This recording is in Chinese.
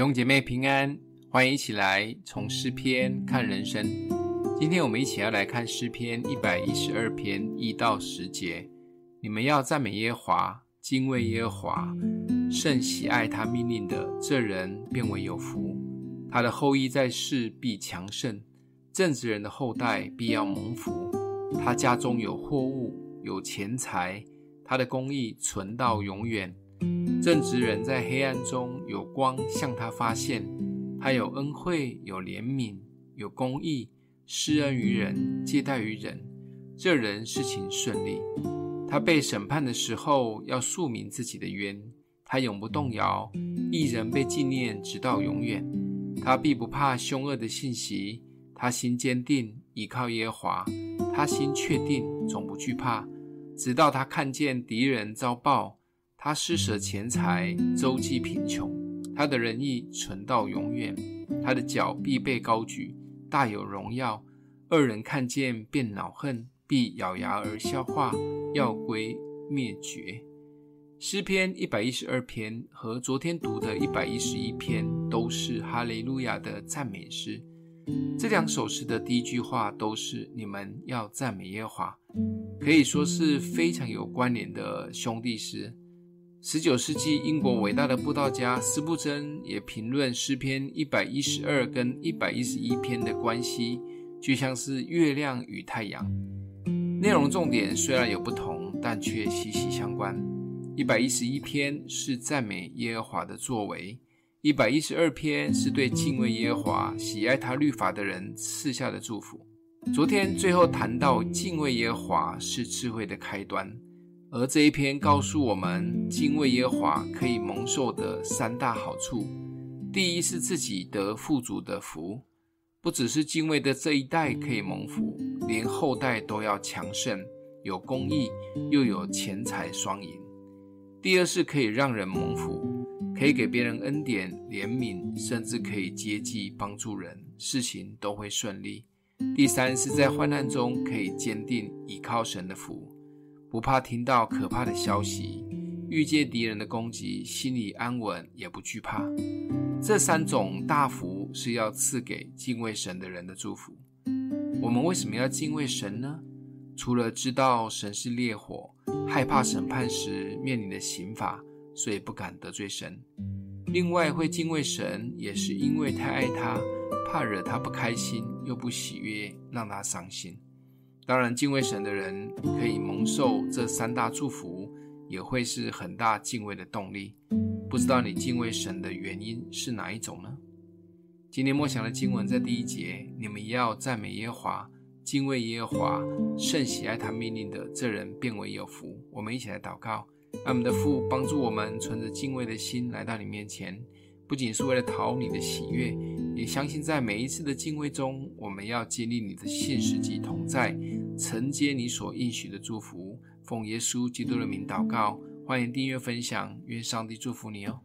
兄姐妹平安，欢迎一起来从诗篇看人生。今天我们一起要来看诗篇一百一十二篇一到十节。你们要赞美耶和华，敬畏耶和华，甚喜爱他命令的，这人便为有福。他的后裔在世必强盛，正直人的后代必要蒙福。他家中有货物，有钱财，他的公义存到永远。正直人在黑暗中有光向他发现，他有恩惠，有怜悯，有公义，施恩于人，接待于人。这人事情顺利。他被审判的时候要诉明自己的冤，他永不动摇。一人被纪念直到永远。他必不怕凶恶的信息，他心坚定，倚靠耶华。他心确定，总不惧怕，直到他看见敌人遭报。他施舍钱财，周济贫穷。他的仁义存到永远。他的脚必被高举，大有荣耀。恶人看见便恼恨，必咬牙而消化，要归灭绝。诗篇一百一十二篇和昨天读的一百一十一篇都是哈利路亚的赞美诗。这两首诗的第一句话都是“你们要赞美耶和华”，可以说是非常有关联的兄弟诗。十九世纪，英国伟大的布道家斯布珍也评论诗篇一百一十二跟一百一十一篇的关系，就像是月亮与太阳。内容重点虽然有不同，但却息息相关。一百一十一篇是赞美耶和华的作为，一百一十二篇是对敬畏耶和华、喜爱他律法的人赐下的祝福。昨天最后谈到敬畏耶和华是智慧的开端。而这一篇告诉我们，敬畏耶和华可以蒙受的三大好处：第一是自己得富足的福，不只是敬畏的这一代可以蒙福，连后代都要强盛，有公义，又有钱财双赢；第二是可以让人蒙福，可以给别人恩典、怜悯，甚至可以接济帮助人，事情都会顺利；第三是在患难中可以坚定倚靠神的福。不怕听到可怕的消息，遇见敌人的攻击，心里安稳，也不惧怕。这三种大福是要赐给敬畏神的人的祝福。我们为什么要敬畏神呢？除了知道神是烈火，害怕审判时面临的刑罚，所以不敢得罪神。另外，会敬畏神，也是因为太爱他，怕惹他不开心，又不喜悦，让他伤心。当然，敬畏神的人可以蒙受这三大祝福，也会是很大敬畏的动力。不知道你敬畏神的原因是哪一种呢？今天默想的经文在第一节：你们要赞美耶和华，敬畏耶和华，甚喜爱他命令的，这人便为有福。我们一起来祷告，让我们的父帮助我们存着敬畏的心来到你面前，不仅是为了讨你的喜悦。也相信在每一次的敬畏中，我们要经历你的信实及同在，承接你所应许的祝福。奉耶稣基督的名祷告，欢迎订阅分享，愿上帝祝福你哦。